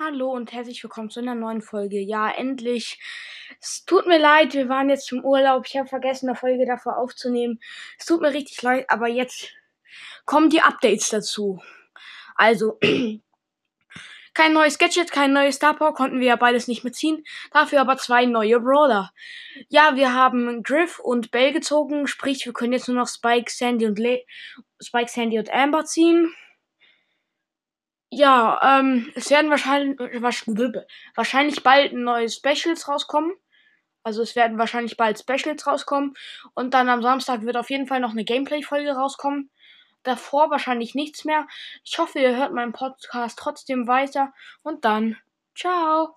Hallo und herzlich willkommen zu einer neuen Folge. Ja, endlich. Es tut mir leid, wir waren jetzt im Urlaub. Ich habe vergessen, eine Folge davor aufzunehmen. Es tut mir richtig leid, aber jetzt kommen die Updates dazu. Also, kein neues Gadget, kein neues Star Power, konnten wir ja beides nicht mitziehen. Dafür aber zwei neue Brawler. Ja, wir haben Griff und Bell gezogen, sprich, wir können jetzt nur noch Spike, Sandy und Le Spike, Sandy und Amber ziehen. Ja, ähm, es werden wahrscheinlich, wahrscheinlich bald neue Specials rauskommen. Also es werden wahrscheinlich bald Specials rauskommen. Und dann am Samstag wird auf jeden Fall noch eine Gameplay-Folge rauskommen. Davor wahrscheinlich nichts mehr. Ich hoffe, ihr hört meinen Podcast trotzdem weiter. Und dann, ciao.